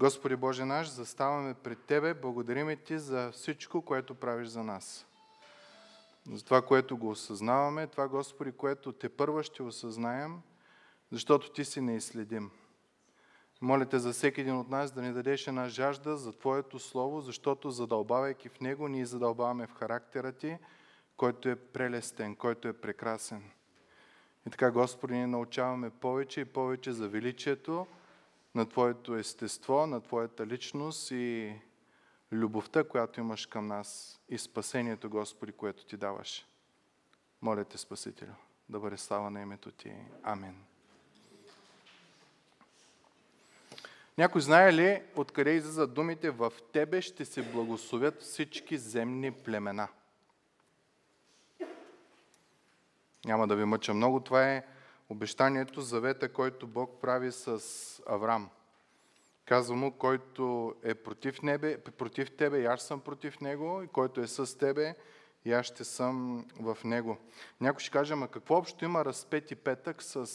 Господи Боже наш, заставаме пред Тебе, благодариме Ти за всичко, което правиш за нас. За това, което го осъзнаваме, това, Господи, което Те първа ще осъзнаем, защото Ти си неизследим. Моля Те за всеки един от нас да ни дадеш една жажда за Твоето Слово, защото задълбавайки в него, ние задълбаваме в характера Ти, който е прелестен, който е прекрасен. И така, Господи, ние научаваме повече и повече за величието на Твоето естество, на Твоята личност и любовта, която имаш към нас и спасението, Господи, което Ти даваш. Моля Те, Спасителю, да бъде слава на името Ти. Амин. Някой знае ли откъде излизат думите в Тебе ще се благословят всички земни племена? Няма да ви мъча много. Това е обещанието, завета, който Бог прави с Авраам. Казва му, който е против, небе, против тебе, и аз съм против него, и който е с тебе, и аз ще съм в него. Някой ще каже, ама какво общо има разпети петък с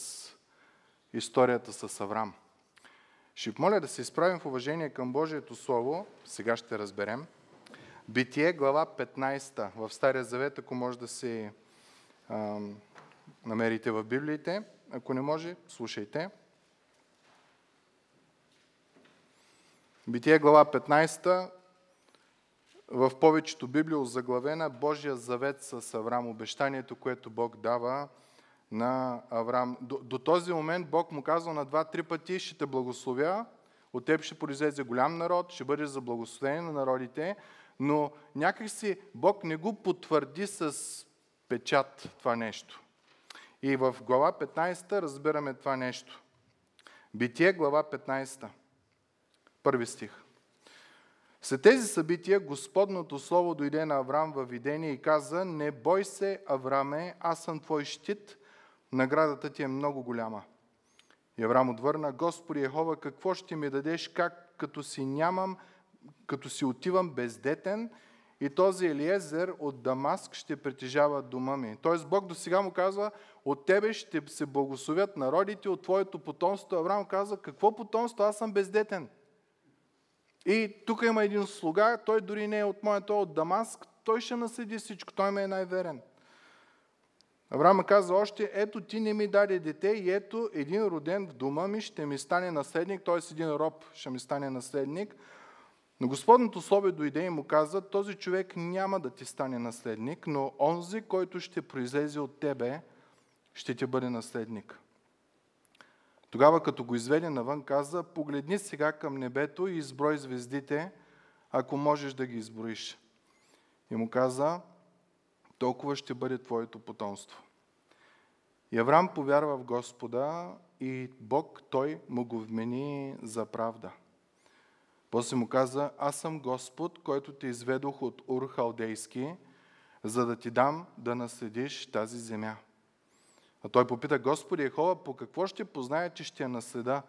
историята с Авраам? Ще моля да се изправим в уважение към Божието Слово. Сега ще разберем. Битие, глава 15 в Стария Завет, ако може да а, намерите в Библиите. Ако не може, слушайте. Битие, глава 15 в повечето Библия озаглавена Божия завет с Авраам, обещанието, което Бог дава на Авраам. До, до този момент Бог му казва на два-три пъти, ще те благословя, от теб ще произлезе голям народ, ще бъдеш за благословение на народите, но някакси Бог не го потвърди с печат това нещо. И в глава 15 разбираме това нещо. Битие, глава 15. Първи стих. След тези събития Господното Слово дойде на Авраам във видение и каза, не бой се, Авраме, аз съм твой щит, наградата ти е много голяма. И Авраам отвърна, Господи Ехова, какво ще ми дадеш, как като си нямам, като си отивам бездетен и този Елиезер от Дамаск ще притежава дома ми. Тоест Бог до сега му казва, от тебе ще се благословят народите, от твоето потомство. Авраам казва, какво потомство, аз съм бездетен. И тук има един слуга, той дори не е от моето, е от Дамаск, той ще наследи всичко, той ме е най-верен. Авраам каза още, ето ти не ми даде дете и ето един роден в дома ми ще ми стане наследник, т.е. един роб ще ми стане наследник. Но Господното Слове дойде и му каза, този човек няма да ти стане наследник, но онзи, който ще произлезе от тебе, ще ти бъде наследник. Тогава, като го изведе навън, каза, погледни сега към небето и изброй звездите, ако можеш да ги изброиш. И му каза, толкова ще бъде твоето потомство. И Авраам повярва в Господа и Бог, той му го вмени за правда. После му каза, аз съм Господ, който те изведох от Ур Халдейски, за да ти дам да наследиш тази земя. А той попита, Господи Ехова, по какво ще позная, че ще я наследа?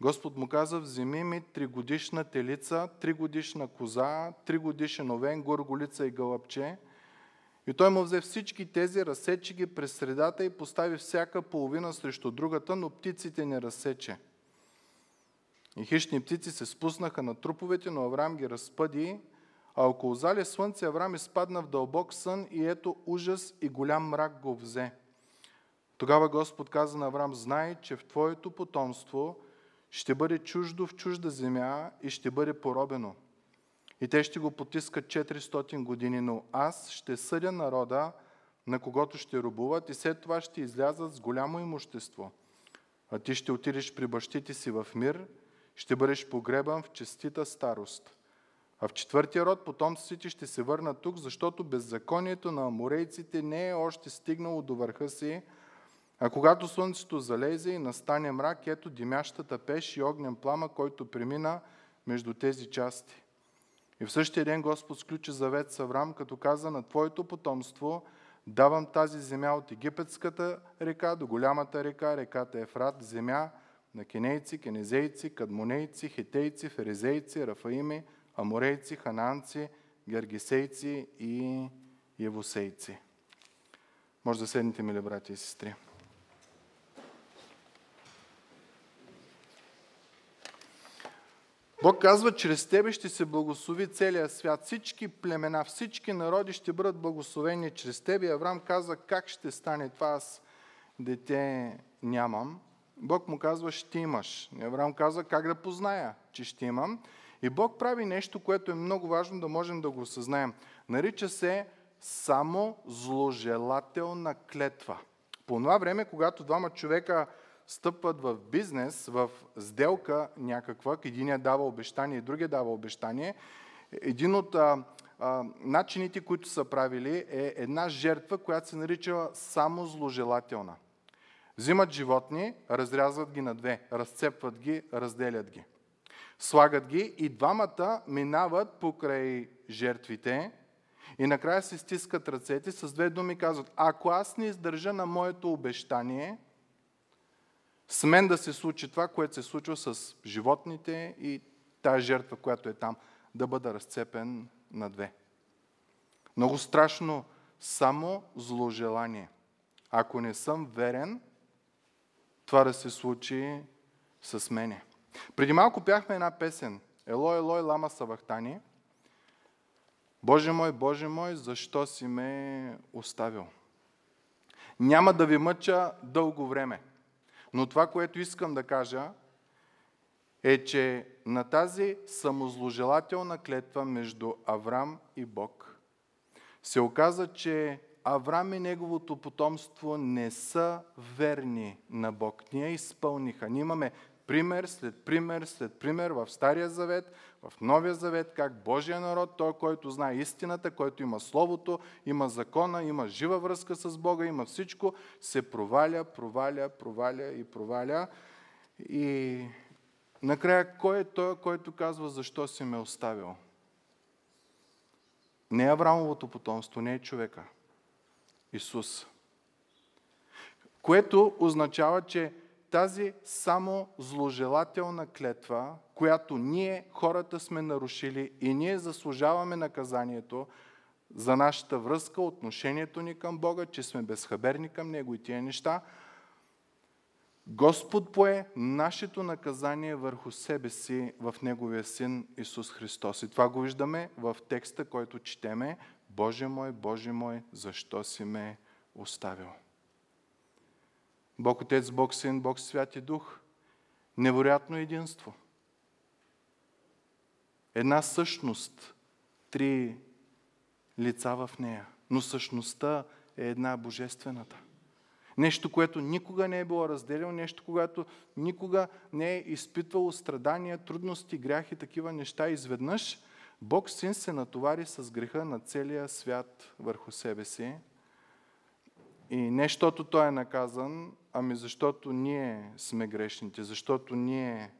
Господ му каза, вземи ми тригодишна телица, тригодишна коза, тригодишен овен, горголица и гълъбче. И той му взе всички тези, разсече ги през средата и постави всяка половина срещу другата, но птиците не разсече. И хищни птици се спуснаха на труповете, но Авраам ги разпъди, а около зале слънце Авраам изпадна в дълбок сън и ето ужас и голям мрак го взе. Тогава Господ каза на Авраам, знай, че в твоето потомство ще бъде чуждо в чужда земя и ще бъде поробено. И те ще го потискат 400 години, но аз ще съдя народа, на когото ще рубуват и след това ще излязат с голямо имущество. А ти ще отидеш при бащите си в мир, ще бъдеш погребан в честита старост. А в четвъртия род потомците ще се върнат тук, защото беззаконието на аморейците не е още стигнало до върха си, а когато слънцето залезе и настане мрак, ето димящата пеш и огнен плама, който премина между тези части. И в същия ден Господ сключи завет с Авраам, като каза на Твоето потомство, давам тази земя от египетската река до голямата река, реката Ефрат, земя на кенейци, кенезейци, кадмонейци, хитейци, ферезейци, рафаими, аморейци, хананци, гергисейци и евусейци. Може да седнете, мили брати и сестри. Бог казва, чрез тебе ще се благослови целия свят. Всички племена, всички народи ще бъдат благословени чрез тебе. Авраам казва, как ще стане това, аз дете нямам. Бог му казва, ще имаш. И Авраам казва, как да позная, че ще имам. И Бог прави нещо, което е много важно да можем да го осъзнаем. Нарича се само зложелателна клетва. По това време, когато двама човека стъпват в бизнес, в сделка някаква, единият дава обещание другия дава обещание, един от а, а, начините, които са правили, е една жертва, която се нарича само зложелателна. Взимат животни, разрязват ги на две, разцепват ги, разделят ги. Слагат ги и двамата минават покрай жертвите и накрая се стискат ръцете, с две думи казват, ако аз не издържа на моето обещание, с мен да се случи това, което се случва с животните и тази жертва, която е там, да бъда разцепен на две. Много страшно само зложелание. Ако не съм верен, това да се случи с мене. Преди малко пяхме една песен. Елой, Елой, лама Савахтани. Боже мой, Боже мой, защо си ме оставил? Няма да ви мъча дълго време. Но това, което искам да кажа, е, че на тази самозложелателна клетва между Аврам и Бог се оказа, че Аврам и неговото потомство не са верни на Бог. Ние изпълниха. Ние имаме пример след пример след пример в Стария Завет, в Новия Завет, как Божия народ, той, който знае истината, който има Словото, има закона, има жива връзка с Бога, има всичко, се проваля, проваля, проваля и проваля. И накрая, кой е той, който казва, защо си ме оставил? Не е Аврамовото потомство, не е човека. Исус. Което означава, че тази само зложелателна клетва, която ние, хората, сме нарушили и ние заслужаваме наказанието за нашата връзка, отношението ни към Бога, че сме безхаберни към Него и тия неща, Господ пое нашето наказание върху себе си в Неговия Син Исус Христос. И това го виждаме в текста, който четеме. Боже мой, Боже мой, защо си ме оставил? Бог Отец, Бог Син, Бог Святи Дух. Невероятно единство. Една същност, три лица в нея, но същността е една божествената. Нещо, което никога не е било разделено, нещо, когато никога не е изпитвало страдания, трудности, гряхи, такива неща. Изведнъж Бог Син се натовари с греха на целия свят върху себе си. И не защото Той е наказан, ами защото ние сме грешните, защото ние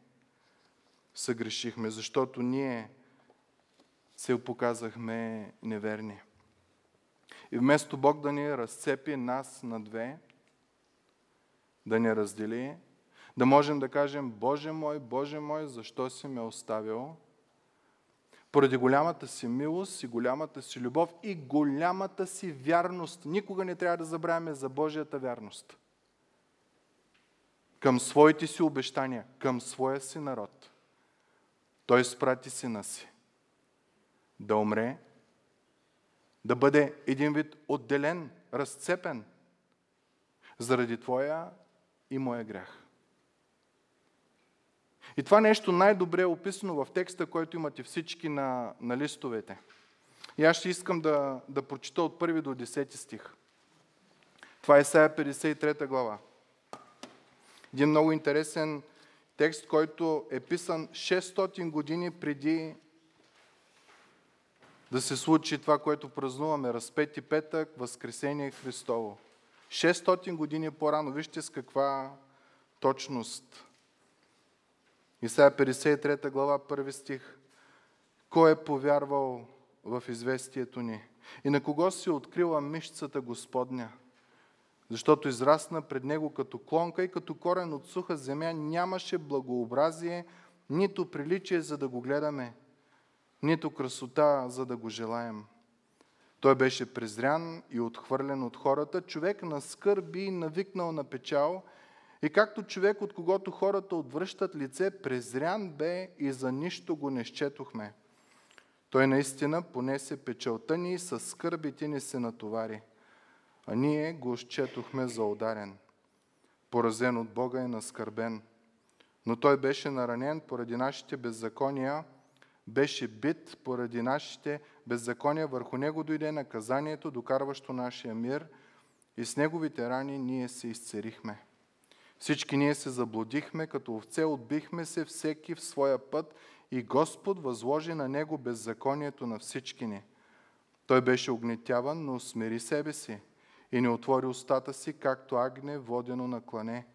съгрешихме, защото ние се показахме неверни. И вместо Бог да ни разцепи нас на две, да ни раздели, да можем да кажем, Боже мой, Боже мой, защо си ме оставил? Поради голямата си милост и голямата си любов и голямата си вярност. Никога не трябва да забравяме за Божията вярност към своите си обещания, към своя си народ. Той спрати сина си да умре, да бъде един вид отделен, разцепен заради твоя и моя грях. И това нещо най-добре е описано в текста, който имате всички на, на листовете. И аз ще искам да, да прочита от първи до 10 стих. Това е Исаия 53 глава. Един много интересен текст, който е писан 600 години преди да се случи това, което празнуваме, разпети петък, Възкресение Христово. 600 години по-рано, вижте с каква точност. Исайя 53 глава, първи стих. Кой е повярвал в известието ни? И на кого си открила мишцата Господня? защото израсна пред него като клонка и като корен от суха земя нямаше благообразие, нито приличие, за да го гледаме, нито красота, за да го желаем. Той беше презрян и отхвърлен от хората, човек на скърби и навикнал на печал, И както човек, от когото хората отвръщат лице, презрян бе и за нищо го не счетохме. Той наистина понесе печелта ни и със скърбите ни се натовари. А ние го счетохме за ударен, поразен от Бога и наскърбен. Но той беше наранен поради нашите беззакония, беше бит поради нашите беззакония, върху него дойде наказанието, докарващо нашия мир и с неговите рани ние се изцерихме. Всички ние се заблудихме, като овце отбихме се всеки в своя път и Господ възложи на него беззаконието на всички ни. Той беше огнетяван, но смири себе си и не отвори устата си, както агне, водено на клане.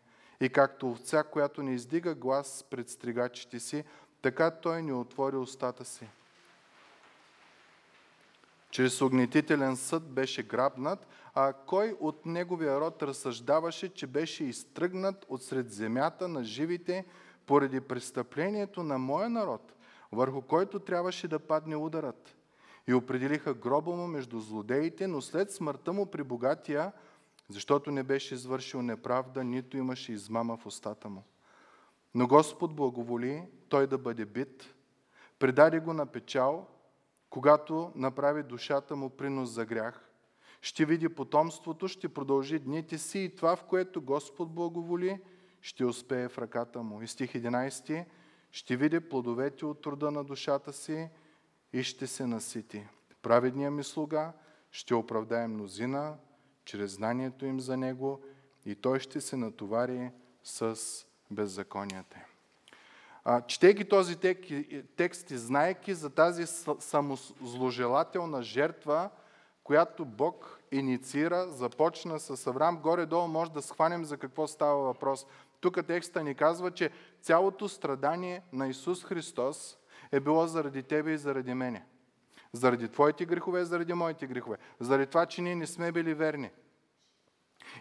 И както овца, която не издига глас пред стригачите си, така той не отвори устата си. Чрез огнетителен съд беше грабнат, а кой от неговия род разсъждаваше, че беше изтръгнат от сред земята на живите поради престъплението на моя народ, върху който трябваше да падне ударът. И определиха гроба му между злодеите, но след смъртта му при богатия, защото не беше извършил неправда, нито имаше измама в устата му. Но Господ благоволи той да бъде бит, предаде го на печал, когато направи душата му принос за грях. Ще види потомството, ще продължи дните си и това, в което Господ благоволи, ще успее в ръката му. И стих 11. Ще види плодовете от труда на душата си и ще се насити. Праведният ми слуга ще оправдае мнозина чрез знанието им за него и той ще се натовари с беззаконията а, четейки този текст и знаеки за тази самозложелателна жертва, която Бог инициира, започна с Авраам, горе-долу може да схванем за какво става въпрос. Тук текста ни казва, че цялото страдание на Исус Христос е било заради тебе и заради мене. Заради твоите грехове, заради моите грехове. Заради това, че ние не сме били верни.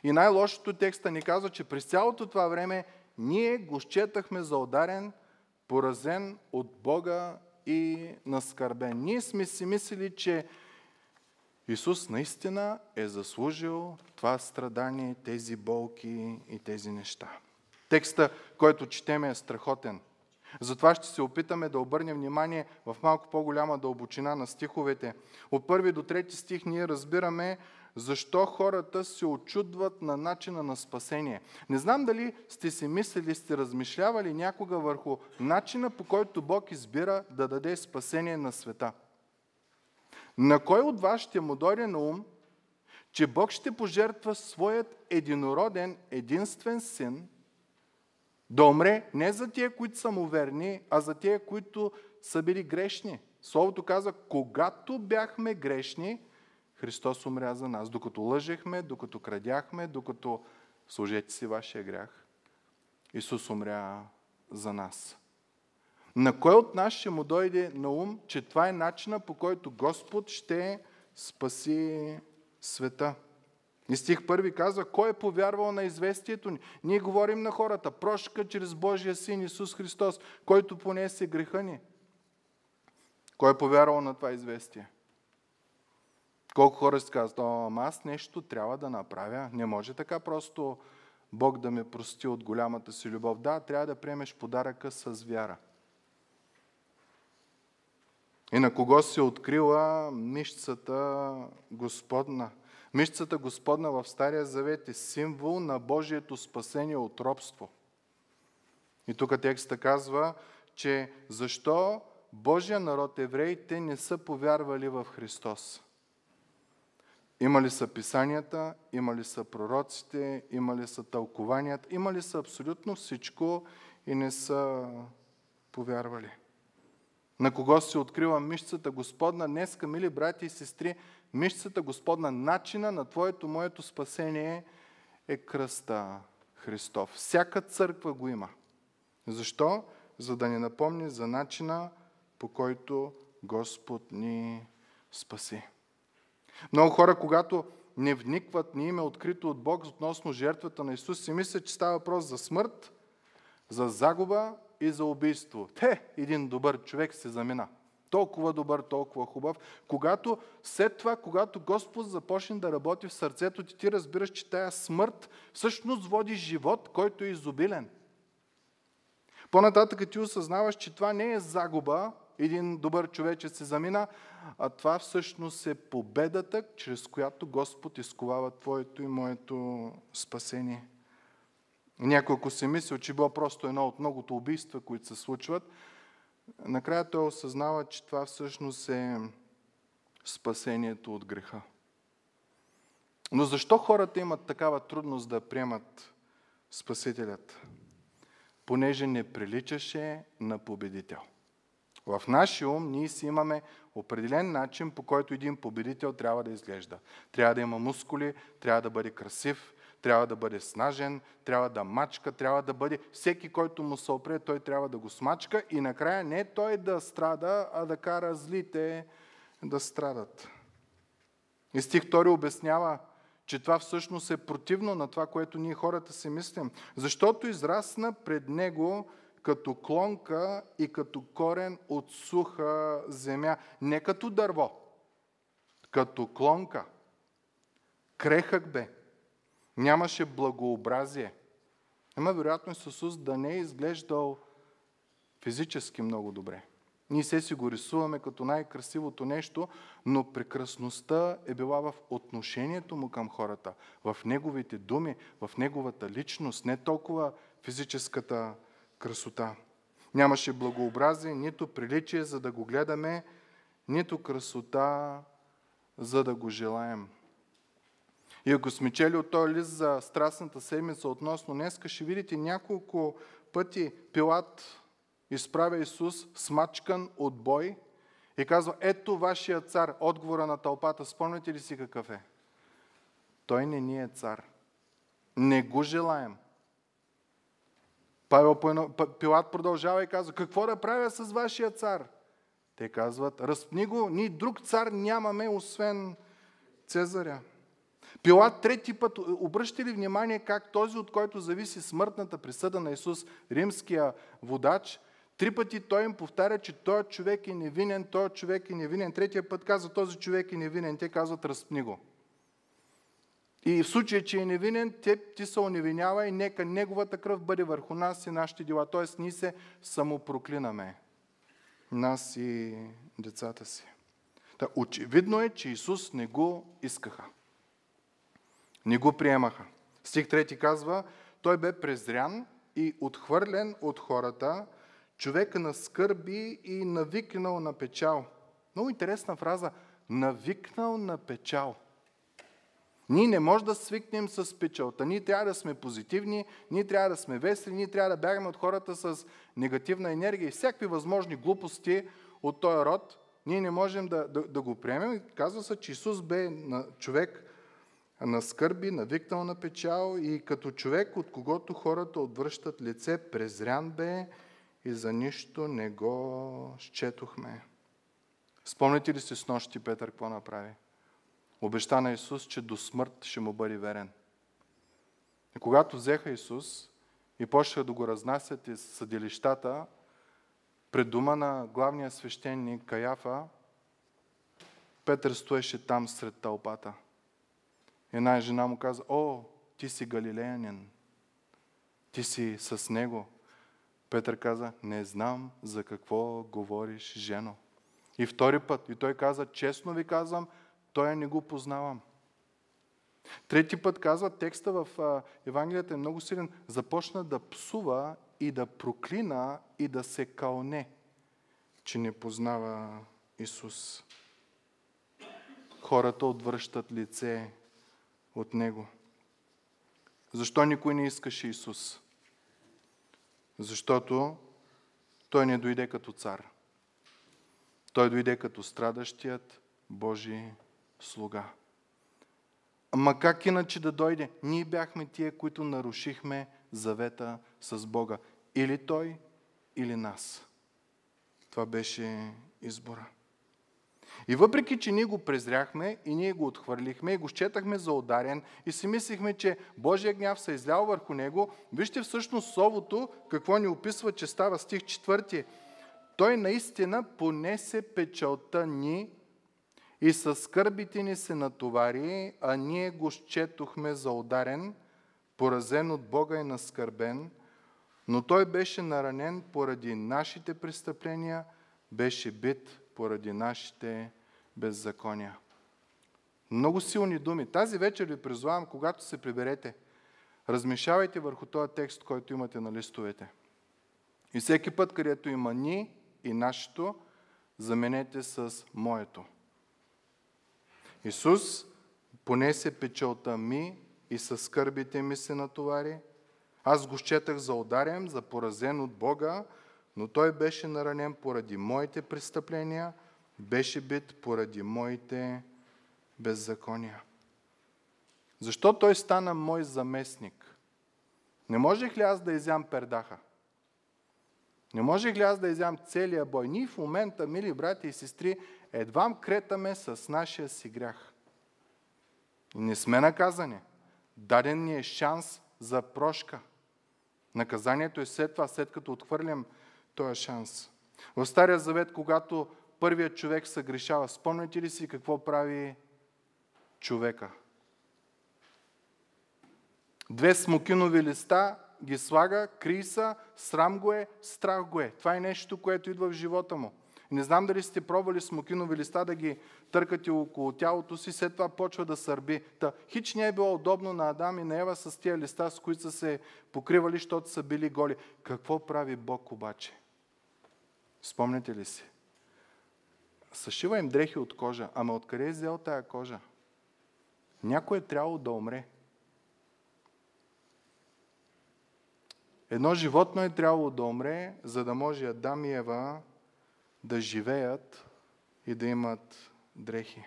И най-лошото текста ни казва, че през цялото това време ние го счетахме за ударен, поразен от Бога и наскърбен. Ние сме си мислили, че Исус наистина е заслужил това страдание, тези болки и тези неща. Текста, който четеме е страхотен. Затова ще се опитаме да обърнем внимание в малко по-голяма дълбочина на стиховете. От първи до трети стих ние разбираме защо хората се очудват на начина на спасение. Не знам дали сте си мислили, сте размишлявали някога върху начина по който Бог избира да даде спасение на света. На кой от вас ще му дойде на ум, че Бог ще пожертва своят единороден, единствен син да умре не за тия, които са му верни, а за тия, които са били грешни. Словото каза, когато бяхме грешни, Христос умря за нас. Докато лъжехме, докато крадяхме, докато служете си вашия грях, Исус умря за нас. На кой от нас ще му дойде на ум, че това е начина по който Господ ще спаси света? И стих първи казва, кой е повярвал на известието ни? Ние говорим на хората, прошка чрез Божия Син Исус Христос, който понесе греха ни. Кой е повярвал на това известие? Колко хора си казват, ама аз нещо трябва да направя. Не може така просто Бог да ме прости от голямата си любов. Да, трябва да приемеш подаръка с вяра. И на кого се открила мишцата Господна? Мишцата Господна в Стария Завет е символ на Божието спасение от робство. И тук текста казва, че защо Божия народ, евреите, не са повярвали в Христос. Имали са писанията, имали са пророците, имали са тълкованията, имали са абсолютно всичко и не са повярвали. На кого се открива мишцата Господна? Днеска, мили брати и сестри, мишцата Господна, начина на Твоето, моето спасение е кръста Христов. Всяка църква го има. Защо? За да ни напомни за начина, по който Господ ни спаси. Много хора, когато не вникват, не им е открито от Бог относно жертвата на Исус, си мислят, че става въпрос за смърт, за загуба и за убийство. Те, един добър човек се замина. толкова добър, толкова хубав. Когато след това, когато Господ започне да работи в сърцето ти, ти разбираш, че тая смърт всъщност води живот, който е изобилен. По-нататък ти осъзнаваш, че това не е загуба, един добър човечец се замина, а това всъщност е победата, чрез която Господ изковава твоето и моето спасение. Някой, ако се мисли, че било просто едно от многото убийства, които се случват, накрая той осъзнава, че това всъщност е спасението от греха. Но защо хората имат такава трудност да приемат Спасителят? Понеже не приличаше на победител. В нашия ум ние си имаме определен начин, по който един победител трябва да изглежда. Трябва да има мускули, трябва да бъде красив, трябва да бъде снажен, трябва да мачка, трябва да бъде... Всеки, който му се опре, той трябва да го смачка и накрая не той да страда, а да кара злите да страдат. И стих 2 обяснява, че това всъщност е противно на това, което ние хората си мислим. Защото израсна пред него като клонка и като корен от суха земя. Не като дърво, като клонка. Крехък бе. Нямаше благообразие. Има вероятно Исус да не е изглеждал физически много добре. Ние се си го рисуваме като най-красивото нещо, но прекрасността е била в отношението му към хората, в неговите думи, в неговата личност, не толкова физическата красота. Нямаше благообразие, нито приличие, за да го гледаме, нито красота, за да го желаем. И ако сме чели от този лист за страстната седмица относно днеска, ще видите няколко пъти Пилат изправя Исус смачкан от бой и казва, ето вашия цар, отговора на тълпата. Спомняте ли си какъв е? Той не ни е цар. Не го желаем. Павел Пилат продължава и казва, какво да правя с вашия цар? Те казват, разпни го, ние друг цар нямаме, освен Цезаря. Пилат трети път, обръщате ли внимание как този, от който зависи смъртната присъда на Исус, римския водач, три пъти той им повтаря, че този човек е невинен, този човек е невинен. Третия път казва, този човек е невинен. Те казват, разпни го. И в случай, че е невинен, те, ти се оневинява и нека неговата кръв бъде върху нас и нашите дела. Тоест, ние се самопроклинаме. Нас и децата си. Та, очевидно е, че Исус не го искаха. Не го приемаха. Стих 3 казва, той бе презрян и отхвърлен от хората, човека на скърби и навикнал на печал. Много интересна фраза. Навикнал на печал. Ние не можем да свикнем с печалта. Ние трябва да сме позитивни, ние трябва да сме весели, ние трябва да бягаме от хората с негативна енергия и всякакви възможни глупости от този род. Ние не можем да, да, да го приемем. Казва се, че Исус бе на човек на скърби, навикнал на печал и като човек, от когото хората отвръщат лице, презрян бе и за нищо не го счетохме. Спомните ли си с нощи Петър какво направи? Обеща на Исус, че до смърт ще му бъде верен. И когато взеха Исус и почнаха да го разнасят из съдилищата, пред дома на главния свещеник Каяфа, Петър стоеше там сред тълпата. Една жена му каза, о, ти си галилеянин, ти си с него. Петър каза, не знам за какво говориш, жено. И втори път, и той каза, честно ви казвам, той не го познавам. Трети път казва, текста в Евангелията е много силен, започна да псува и да проклина и да се кълне, че не познава Исус. Хората отвръщат лице от Него. Защо никой не искаше Исус? Защото Той не дойде като цар. Той дойде като страдащият Божий слуга. Ама как иначе да дойде? Ние бяхме тия, които нарушихме завета с Бога. Или Той, или нас. Това беше избора. И въпреки, че ние го презряхме и ние го отхвърлихме и го счетахме за ударен и си мислихме, че Божия гняв се е излял върху него, вижте всъщност Словото какво ни описва, че става стих 4. Той наистина понесе печалта ни и със скърбите ни се натовари, а ние го счетохме за ударен, поразен от Бога и наскърбен, но той беше наранен поради нашите престъпления, беше бит поради нашите беззакония. Много силни думи. Тази вечер ви призовавам, когато се приберете, размишавайте върху този текст, който имате на листовете. И всеки път, където има ни и нашето, заменете с моето. Исус понесе печалта ми и със скърбите ми се натовари. Аз го счетах за ударен, за поразен от Бога, но той беше наранен поради моите престъпления, беше бит поради моите беззакония. Защо той стана мой заместник? Не можех ли аз да изям пердаха? Не можех ли аз да изям целия бой? Ние в момента, мили брати и сестри, едвам кретаме с нашия си грях. Не сме наказани. Даден ни е шанс за прошка. Наказанието е след това, след като отхвърлям този шанс. В Стария Завет, когато първият човек се грешава, спомняте ли си какво прави човека? Две смокинови листа ги слага, криса, срам го е, страх го е. Това е нещо, което идва в живота му. Не знам дали сте пробвали смокинови листа да ги търкате около тялото си, след това почва да сърби. Та, хич не е било удобно на Адам и на Ева с тия листа, с които са се покривали, защото са били голи. Какво прави Бог обаче? Спомняте ли си? Съшива им дрехи от кожа. Ама откъде е взел тая кожа? Някой е трябвало да умре. Едно животно е трябвало да умре, за да може Адам и Ева да живеят и да имат дрехи.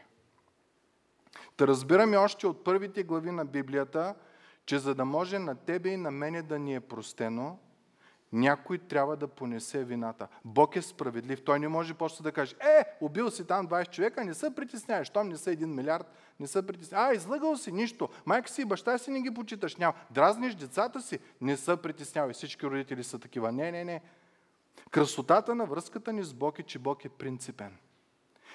Та разбираме още от първите глави на Библията, че за да може на тебе и на мене да ни е простено, някой трябва да понесе вината. Бог е справедлив. Той не може просто да каже, е, убил си там 20 човека, не се притесняваш, там не са 1 милиард, не се притесняваш. А, излъгал си, нищо. Майка си и баща си не ги почиташ, няма. Дразниш децата си, не се притеснявай. Всички родители са такива. Не, не, не. Красотата на връзката ни с Бог е, че Бог е принципен.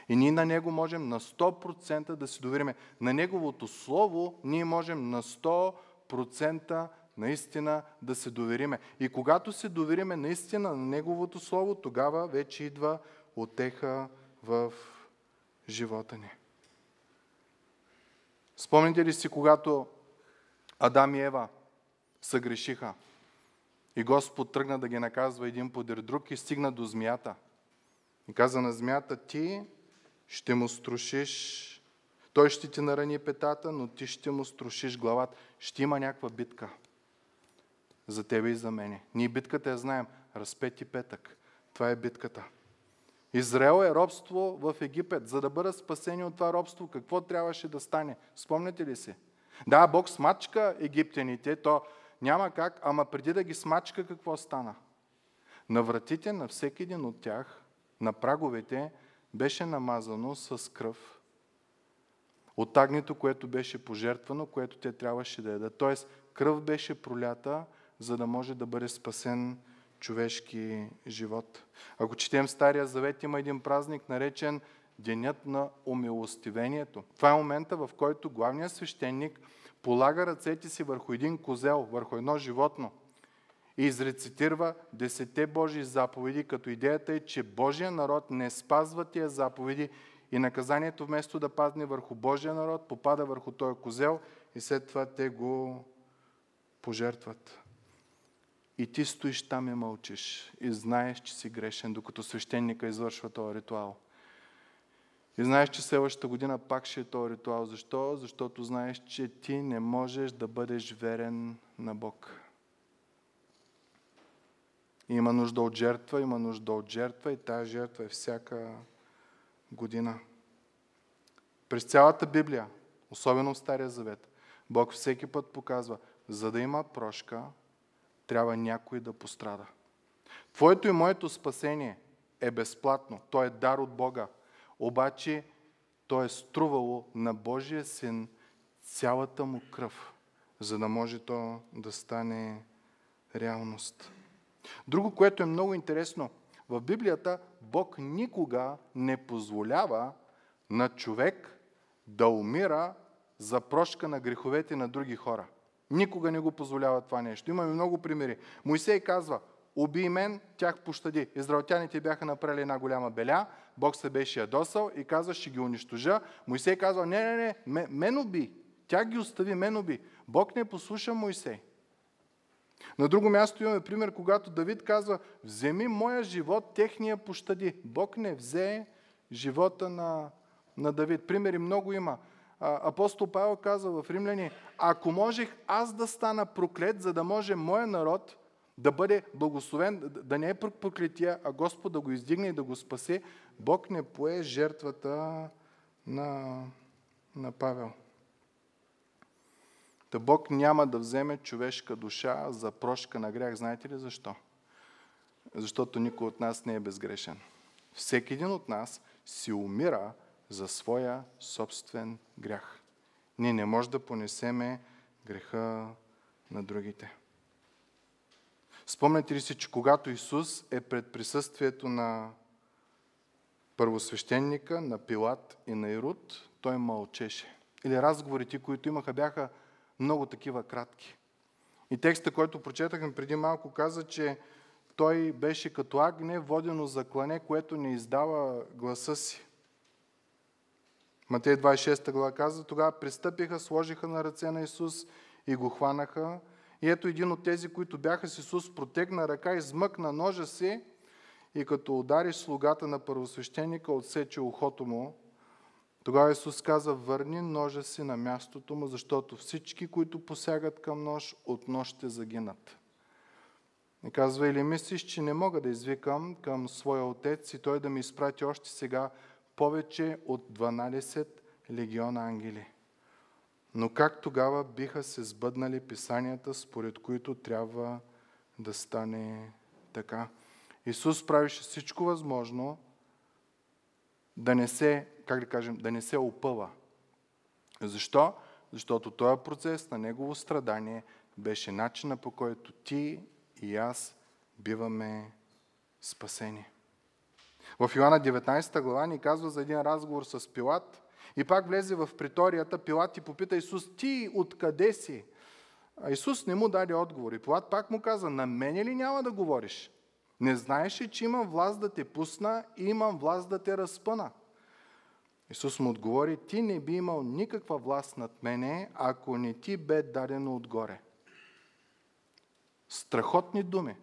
И ние на Него можем на 100% да си довериме. На Неговото Слово ние можем на 100% наистина да се довериме. И когато се довериме наистина на Неговото Слово, тогава вече идва отеха в живота ни. Спомните ли си, когато Адам и Ева съгрешиха и Господ тръгна да ги наказва един подир друг и стигна до змията. И каза на змията, ти ще му струшиш, той ще ти нарани петата, но ти ще му струшиш главата. Ще има някаква битка за тебе и за мене. Ние битката я знаем. Разпети петък. Това е битката. Израел е робство в Египет. За да бъдат спасени от това робство, какво трябваше да стане? Спомняте ли си? Да, Бог смачка египтяните, то няма как, ама преди да ги смачка, какво стана? На вратите на всеки един от тях, на праговете, беше намазано с кръв от агнето, което беше пожертвано, което те трябваше да ядат. Тоест, кръв беше пролята, за да може да бъде спасен човешки живот. Ако четем Стария Завет, има един празник, наречен Денят на умилостивението. Това е момента, в който главният свещеник полага ръцете си върху един козел, върху едно животно и изрецитирва десете Божии заповеди, като идеята е, че Божия народ не спазва тия заповеди и наказанието вместо да падне върху Божия народ, попада върху този козел и след това те го пожертват. И ти стоиш там и мълчиш и знаеш, че си грешен, докато свещеника извършва този ритуал. И знаеш, че следващата година пак ще е този ритуал. Защо? Защото знаеш, че ти не можеш да бъдеш верен на Бог. Има нужда от жертва, има нужда от жертва и тази жертва е всяка година. През цялата Библия, особено в Стария Завет, Бог всеки път показва, за да има прошка, трябва някой да пострада. Твоето и моето спасение е безплатно. То е дар от Бога. Обаче то е струвало на Божия син цялата му кръв, за да може то да стане реалност. Друго, което е много интересно, в Библията Бог никога не позволява на човек да умира за прошка на греховете на други хора. Никога не го позволява това нещо. Имаме много примери. Моисей казва, убий мен, тях пощади. Израелтяните бяха направили една голяма беля, Бог се беше ядосал и казва, ще ги унищожа. Моисей казва, не, не, не, мен уби, тя ги остави, мен уби. Бог не послуша Моисей. На друго място имаме пример, когато Давид казва, вземи моя живот, техния пощади. Бог не взе живота на, на Давид. Примери много има. Апостол Павел казва в Римляни, ако можех аз да стана проклет, за да може моя народ да бъде благословен, да не е проклетия, а Господ да го издигне и да го спасе, Бог не пое жертвата на, на Павел. Та Бог няма да вземе човешка душа за прошка на грях. Знаете ли защо? Защото никой от нас не е безгрешен. Всеки един от нас си умира за своя собствен грях. Ние не може да понесеме греха на другите. Спомняте ли си, че когато Исус е пред присъствието на първосвещеника, на Пилат и на Ирод, той мълчеше. Или разговорите, които имаха, бяха много такива кратки. И текста, който прочетахме преди малко, каза, че той беше като агне, водено за клане, което не издава гласа си. Матей 26 глава казва, тогава пристъпиха, сложиха на ръце на Исус и го хванаха. И ето един от тези, които бяха с Исус, протегна ръка, измъкна ножа си и като удари слугата на първосвещеника, отсече ухото му. Тогава Исус каза, върни ножа си на мястото му, защото всички, които посягат към нож, от нож ще загинат. И казва, или мислиш, че не мога да извикам към своя отец и той да ми изпрати още сега повече от 12 легиона ангели. Но как тогава биха се сбъднали писанията, според които трябва да стане така? Исус правише всичко възможно да не се, как да кажем, да не се опъва. Защо? Защото този процес на Негово страдание беше начина по който ти и аз биваме спасени. В Йоанна 19 глава ни казва за един разговор с Пилат и пак влезе в приторията. Пилат и попита Исус, ти откъде си? А Исус не му даде отговор. И Пилат пак му каза, на мене ли няма да говориш? Не знаеш ли, че имам власт да те пусна и имам власт да те разпъна? Исус му отговори, ти не би имал никаква власт над мене, ако не ти бе дадено отгоре. Страхотни думи.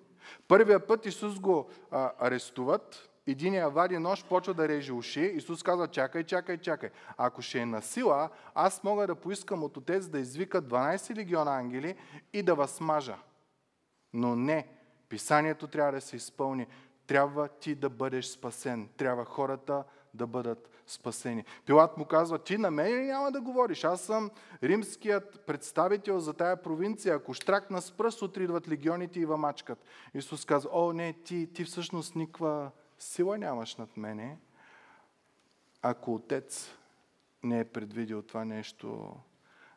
Първия път Исус го а, арестуват, Единия вади нож, почва да реже уши. Исус казва, чакай, чакай, чакай. Ако ще е на сила, аз мога да поискам от Отец да извика 12 легиона ангели и да възмажа. Но не, писанието трябва да се изпълни. Трябва ти да бъдеш спасен. Трябва хората да бъдат спасени. Пилат му казва, ти на мен няма да говориш. Аз съм римският представител за тая провинция. Ако штракна с пръст, утре идват легионите и вамачкат. Исус казва, о, не, ти, ти всъщност никва сила нямаш над мене, ако Отец не е предвидил това нещо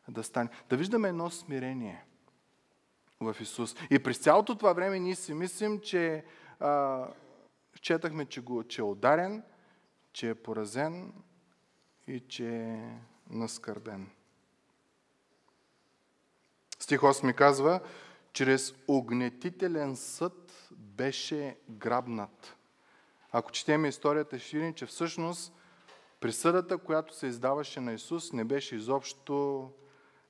да стане. Да виждаме едно смирение в Исус. И през цялото това време ние си мислим, че а, четахме, че, го, че е ударен, че е поразен и че е наскърбен. Стих 8 казва, чрез огнетителен съд беше грабнат. Ако четем историята, ще видим, че всъщност присъдата, която се издаваше на Исус, не беше изобщо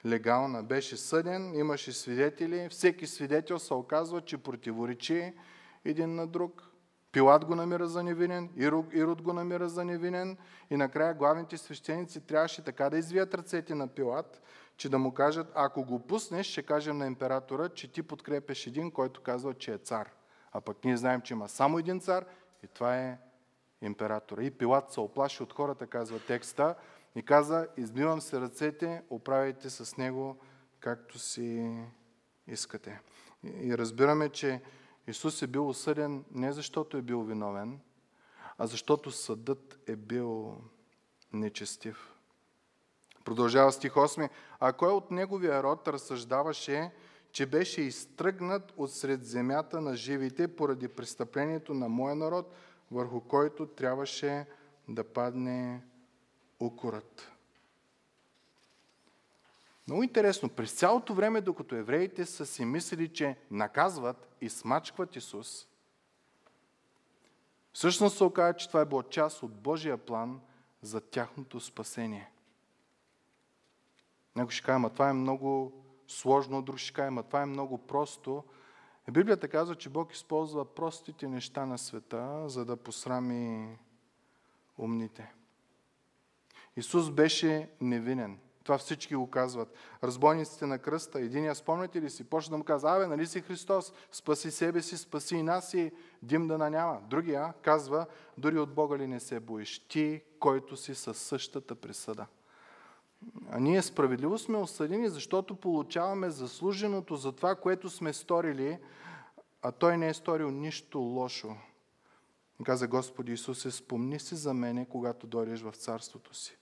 легална. Беше съден, имаше свидетели, всеки свидетел се оказва, че противоречи един на друг. Пилат го намира за невинен, Ирод го намира за невинен и накрая главните свещеници трябваше така да извият ръцете на Пилат, че да му кажат, ако го пуснеш, ще кажем на императора, че ти подкрепеш един, който казва, че е цар. А пък ние знаем, че има само един цар и това е императора. И Пилат се оплаши от хората, казва текста, и каза, измивам се ръцете, оправяйте с него както си искате. И разбираме, че Исус е бил осъден не защото е бил виновен, а защото съдът е бил нечестив. Продължава стих 8. А кой от неговия род разсъждаваше, че беше изтръгнат от сред земята на живите поради престъплението на моя народ, върху който трябваше да падне укорът. Много интересно, през цялото време, докато евреите са си мислили, че наказват и смачкват Исус, всъщност се оказа, че това е било част от Божия план за тяхното спасение. Някой ще каже, това е много сложно, друг ще каже, ама това е много просто. Библията казва, че Бог използва простите неща на света, за да посрами умните. Исус беше невинен. Това всички го казват. Разбойниците на кръста, единия, спомняте ли си, почна да му казва, абе, нали си Христос, спаси себе си, спаси и нас и дим да наняма. Другия казва, дори от Бога ли не се боиш, ти, който си със същата присъда. А ние справедливо сме осъдени, защото получаваме заслуженото за това, което сме сторили, а Той не е сторил нищо лошо. Каза Господи Исусе, спомни си за мене, когато дойдеш в Царството си.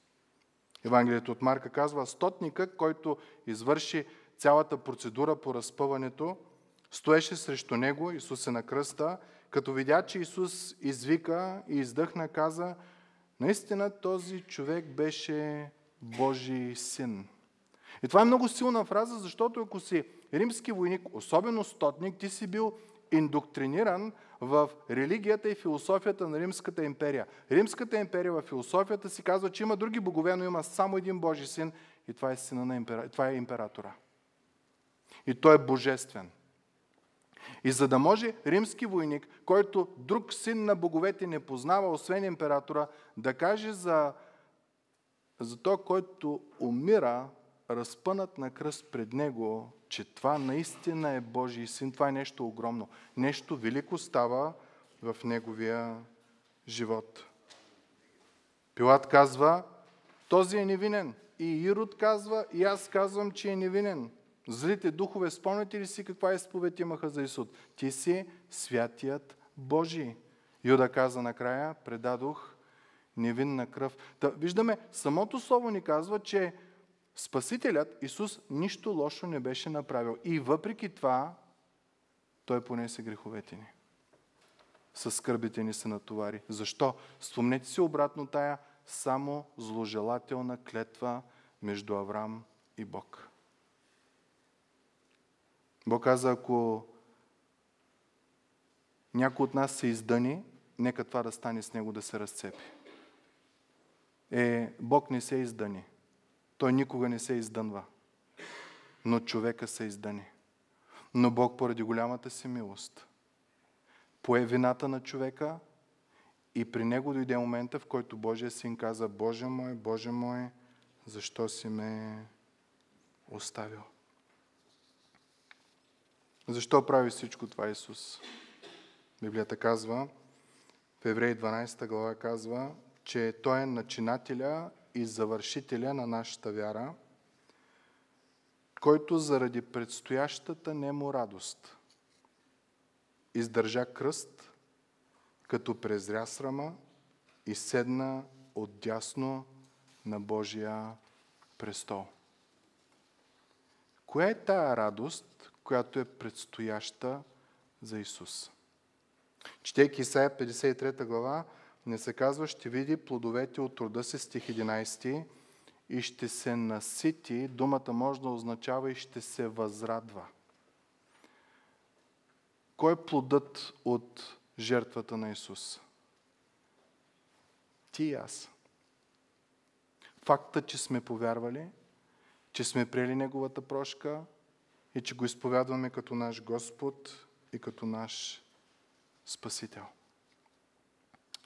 Евангелието от Марка казва, стотника, който извърши цялата процедура по разпъването, стоеше срещу него, Исус на кръста, като видя, че Исус извика и издъхна, каза, наистина този човек беше Божий син. И това е много силна фраза, защото ако си римски войник, особено стотник, ти си бил индоктриниран в религията и философията на Римската империя. Римската империя в философията си казва, че има други богове, но има само един Божи син и това е, сина на импера... това е императора. И той е божествен. И за да може римски войник, който друг син на боговете не познава, освен императора, да каже за, за той, който умира, разпънат на кръст пред него, че това наистина е Божий син, това е нещо огромно. Нещо велико става в неговия живот. Пилат казва, този е невинен. И Ирод казва, и аз казвам, че е невинен. Злите духове, спомняте ли си каква изповед имаха за Исуд? Ти си святият Божий. Юда каза накрая, предадох невинна кръв. Та, виждаме, самото слово ни казва, че Спасителят Исус нищо лошо не беше направил. И въпреки това, Той понесе греховете ни. Със скърбите ни се натовари. Защо? Спомнете си обратно тая само зложелателна клетва между Авраам и Бог. Бог каза, ако някой от нас се издъни, нека това да стане с него да се разцепи. Е, Бог не се издъни. Той никога не се издънва. Но човека се издъни. Но Бог поради голямата си милост пое вината на човека и при него дойде момента, в който Божия син каза, Боже мой, Боже мой, защо си ме оставил? Защо прави всичко това Исус? Библията казва, в Евреи 12 глава казва, че Той е начинателя и завършителя на нашата вяра, който заради предстоящата нему радост издържа кръст, като презря срама и седна отдясно на Божия престол. Коя е тая радост, която е предстояща за Исус? Четейки Исаия 53 глава, не се казва, ще види плодовете от труда си, стих 11, и ще се насити, думата може да означава и ще се възрадва. Кой е плодът от жертвата на Исус? Ти и аз. Факта, че сме повярвали, че сме приели Неговата прошка и че го изповядваме като наш Господ и като наш Спасител.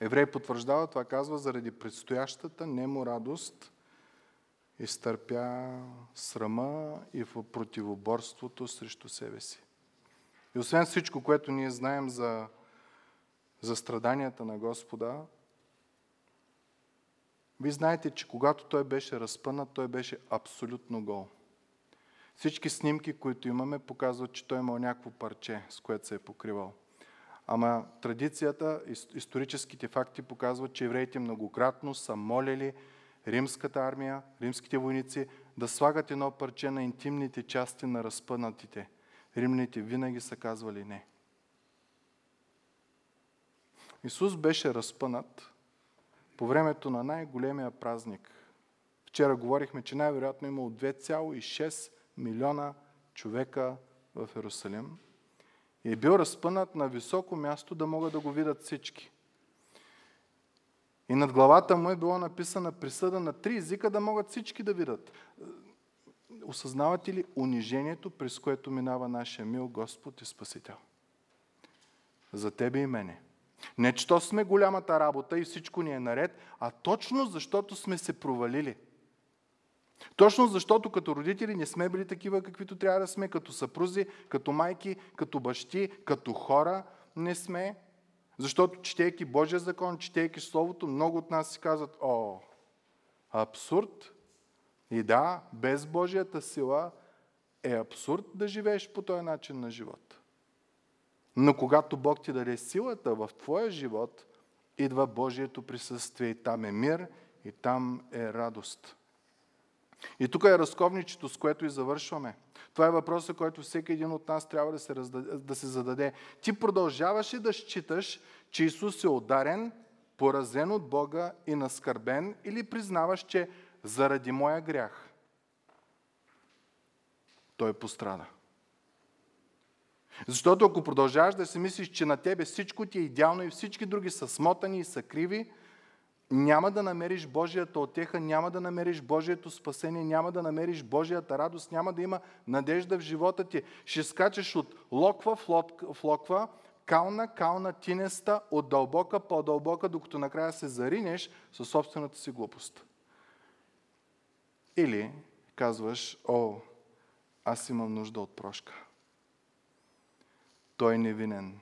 Еврей потвърждава, това казва, заради предстоящата немо радост изтърпя срама и в противоборството срещу себе си. И освен всичко, което ние знаем за, за страданията на Господа, вие знаете, че когато той беше разпънат, той беше абсолютно гол. Всички снимки, които имаме, показват, че той имал някакво парче, с което се е покривал. Ама традицията, историческите факти показват, че евреите многократно са молили римската армия, римските войници да слагат едно парче на интимните части на разпънатите. римляните винаги са казвали не. Исус беше разпънат по времето на най-големия празник. Вчера говорихме, че най-вероятно имало 2,6 милиона човека в Иерусалим. И е бил разпънат на високо място да могат да го видят всички. И над главата му е било написана присъда на три езика да могат всички да видят. Осъзнавате ли унижението, през което минава нашия мил Господ и Спасител? За тебе и мене. Не, че сме голямата работа и всичко ни е наред, а точно защото сме се провалили. Точно защото като родители не сме били такива, каквито трябва да сме, като съпрузи, като майки, като бащи, като хора не сме. Защото четейки Божия закон, четейки Словото, много от нас си казват, о, абсурд. И да, без Божията сила е абсурд да живееш по този начин на живот. Но когато Бог ти даде силата в твоя живот, идва Божието присъствие и там е мир, и там е радост. И тук е разковничето, с което и завършваме. Това е въпросът, който всеки един от нас трябва да се, раздаде, да се зададе. Ти продължаваш ли да считаш, че Исус е ударен, поразен от Бога и наскърбен, или признаваш, че заради моя грях той пострада? Защото ако продължаваш да си мислиш, че на тебе всичко ти е идеално и всички други са смотани и са криви, няма да намериш Божията отеха, няма да намериш Божието спасение, няма да намериш Божията радост, няма да има надежда в живота ти. Ще скачаш от локва в локва, кална, кална, тинеста, от дълбока по-дълбока, докато накрая се заринеш със собствената си глупост. Или казваш, о, аз имам нужда от прошка. Той е невинен.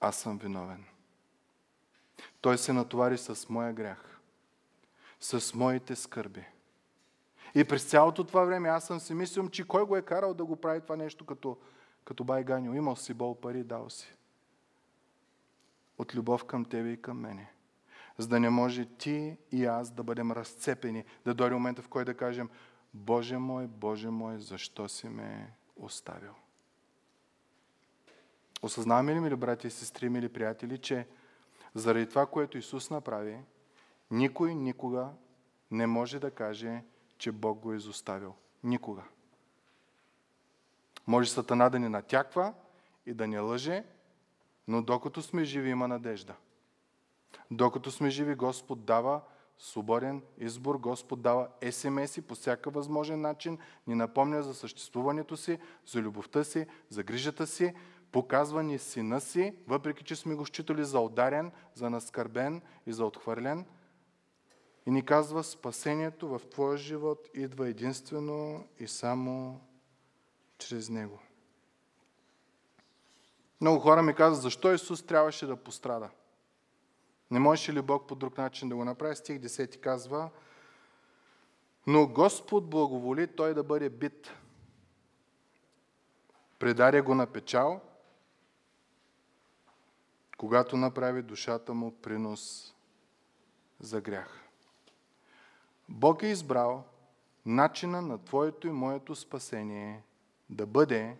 Аз съм виновен. Той се натовари с моя грях, с моите скърби. И през цялото това време аз съм си мислил, че кой го е карал да го прави това нещо като, като байганю. Имал си бол пари, дал си. От любов към тебе и към мене. За да не може ти и аз да бъдем разцепени, да дойде момента, в който да кажем, Боже мой, Боже мой, защо си ме оставил? Осъзнаваме ли, мили брати и сестри, мили приятели, че заради това, което Исус направи, никой никога не може да каже, че Бог го е изоставил. Никога. Може Сатана да ни натяква и да ни лъже, но докато сме живи има надежда. Докато сме живи, Господ дава свободен избор. Господ дава СМС-и по всяка възможен начин, ни напомня за съществуването си, за любовта си, за грижата си, Показва ни сина си, въпреки че сме го считали за ударен, за наскърбен и за отхвърлен. И ни казва, спасението в твоя живот идва единствено и само чрез него. Много хора ми казват, защо Исус трябваше да пострада? Не можеше ли Бог по друг начин да го направи? Стих 10 казва, но Господ благоволи той да бъде бит. Предаря го на печал – когато направи душата му принос за грях. Бог е избрал начина на Твоето и моето спасение да бъде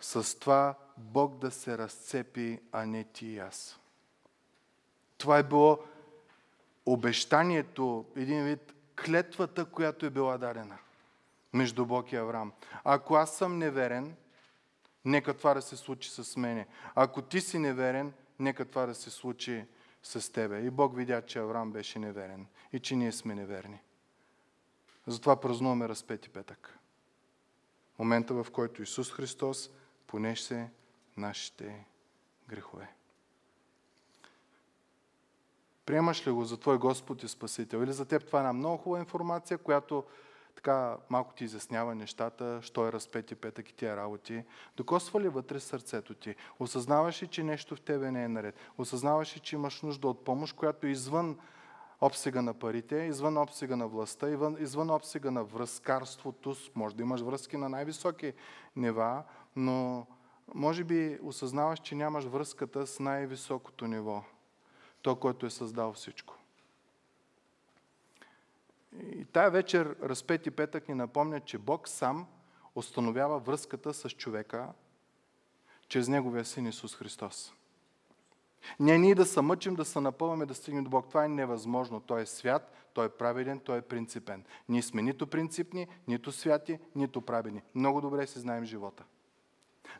с това Бог да се разцепи, а не ти и аз. Това е било обещанието, един вид клетвата, която е била дадена между Бог и Авраам. Ако аз съм неверен, Нека това да се случи с мене. Ако ти си неверен, нека това да се случи с тебе. И Бог видя, че Авраам беше неверен и че ние сме неверни. Затова празнуваме разпети петък. Момента, в който Исус Христос понесе нашите грехове. Приемаш ли го за Твой Господ и Спасител? Или за теб това е една много хубава информация, която така малко ти изяснява нещата, що е разпети петък и тия работи. Докосва ли вътре сърцето ти? Осъзнаваш ли, че нещо в тебе не е наред? Осъзнаваш ли, че имаш нужда от помощ, която е извън обсега на парите, извън обсега на властта, извън, извън обсега на връзкарството. Може да имаш връзки на най-високи нива, но може би осъзнаваш, че нямаш връзката с най-високото ниво. То, което е създал всичко. И тая вечер, разпети петък, ни напомня, че Бог сам установява връзката с човека чрез Неговия Син Исус Христос. Не ние да се мъчим, да се напълваме, да стигнем до Бог. Това е невъзможно. Той е свят, той е праведен, той е принципен. Ние сме нито принципни, нито святи, нито праведни. Много добре си знаем живота.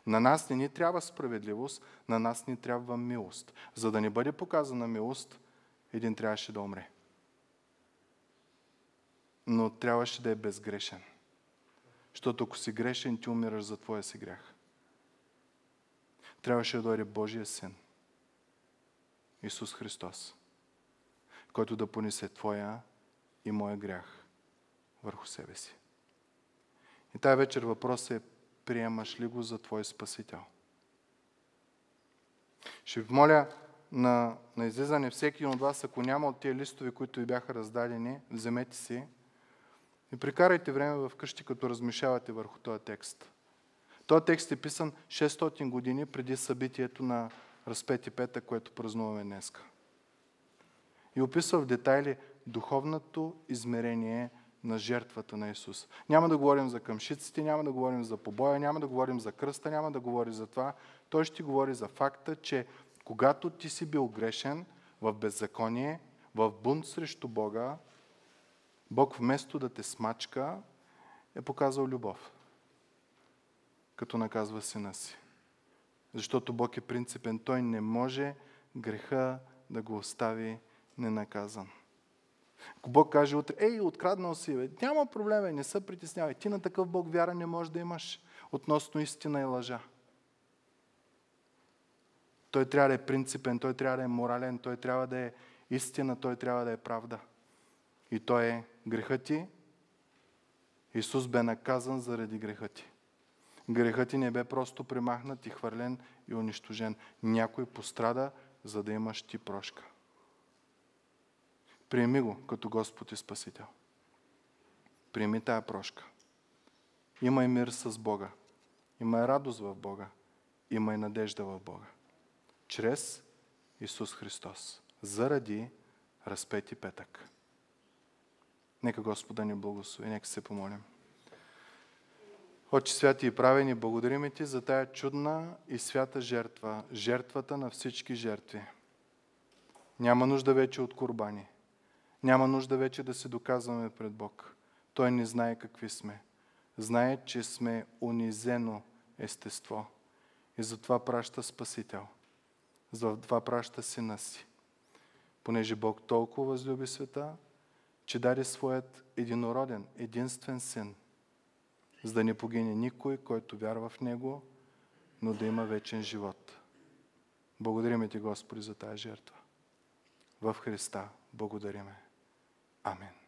На нас не ни трябва справедливост, на нас ни трябва милост. За да не бъде показана милост, един трябваше да умре. Но трябваше да е безгрешен. Защото ако си грешен, ти умираш за твоя си грях. Трябваше да дойде Божия син. Исус Христос, който да понесе твоя и моя грях върху себе си. И тази вечер въпросът е, приемаш ли го за твой Спасител? Ще ви моля на, на излизане всеки от вас, ако няма от тези листове, които ви бяха раздадени, вземете си и прекарайте време в къщи, като размишавате върху този текст. Този текст е писан 600 години преди събитието на разпети пета, което празнуваме днес. И описва в детайли духовното измерение на жертвата на Исус. Няма да говорим за къмшиците, няма да говорим за побоя, няма да говорим за кръста, няма да говори за това. Той ще говори за факта, че когато ти си бил грешен в беззаконие, в бунт срещу Бога, Бог вместо да те смачка, е показал любов, като наказва сина си. Защото Бог е принципен. Той не може греха да го остави ненаказан. Ако Бог каже утре, ей, откраднал си, бе, няма проблем, не се притеснявай. Ти на такъв Бог вяра не можеш да имаш относно истина и лъжа. Той трябва да е принципен, той трябва да е морален, той трябва да е истина, той трябва да е правда. И той е греха ти. Исус бе наказан заради греха ти. Грехът ти не бе просто премахнат и хвърлен и унищожен. Някой пострада, за да имаш ти прошка. Приеми го като Господ и Спасител. Приеми тая прошка. Имай мир с Бога. Имай радост в Бога. Имай надежда в Бога. Чрез Исус Христос. Заради разпети петък. Нека Господа ни благослови. Нека се помолим. Отче святи и правени, благодарим Ти за тая чудна и свята жертва, жертвата на всички жертви. Няма нужда вече от курбани. Няма нужда вече да се доказваме пред Бог. Той не знае какви сме. Знае, че сме унизено естество. И затова праща Спасител. Затова праща Сина си. Понеже Бог толкова възлюби света, че даде своят единороден, единствен Син – за да не погине никой, който вярва в Него, но да има вечен живот. Благодариме Ти, Господи, за тази жертва. В Христа благодариме. Амин.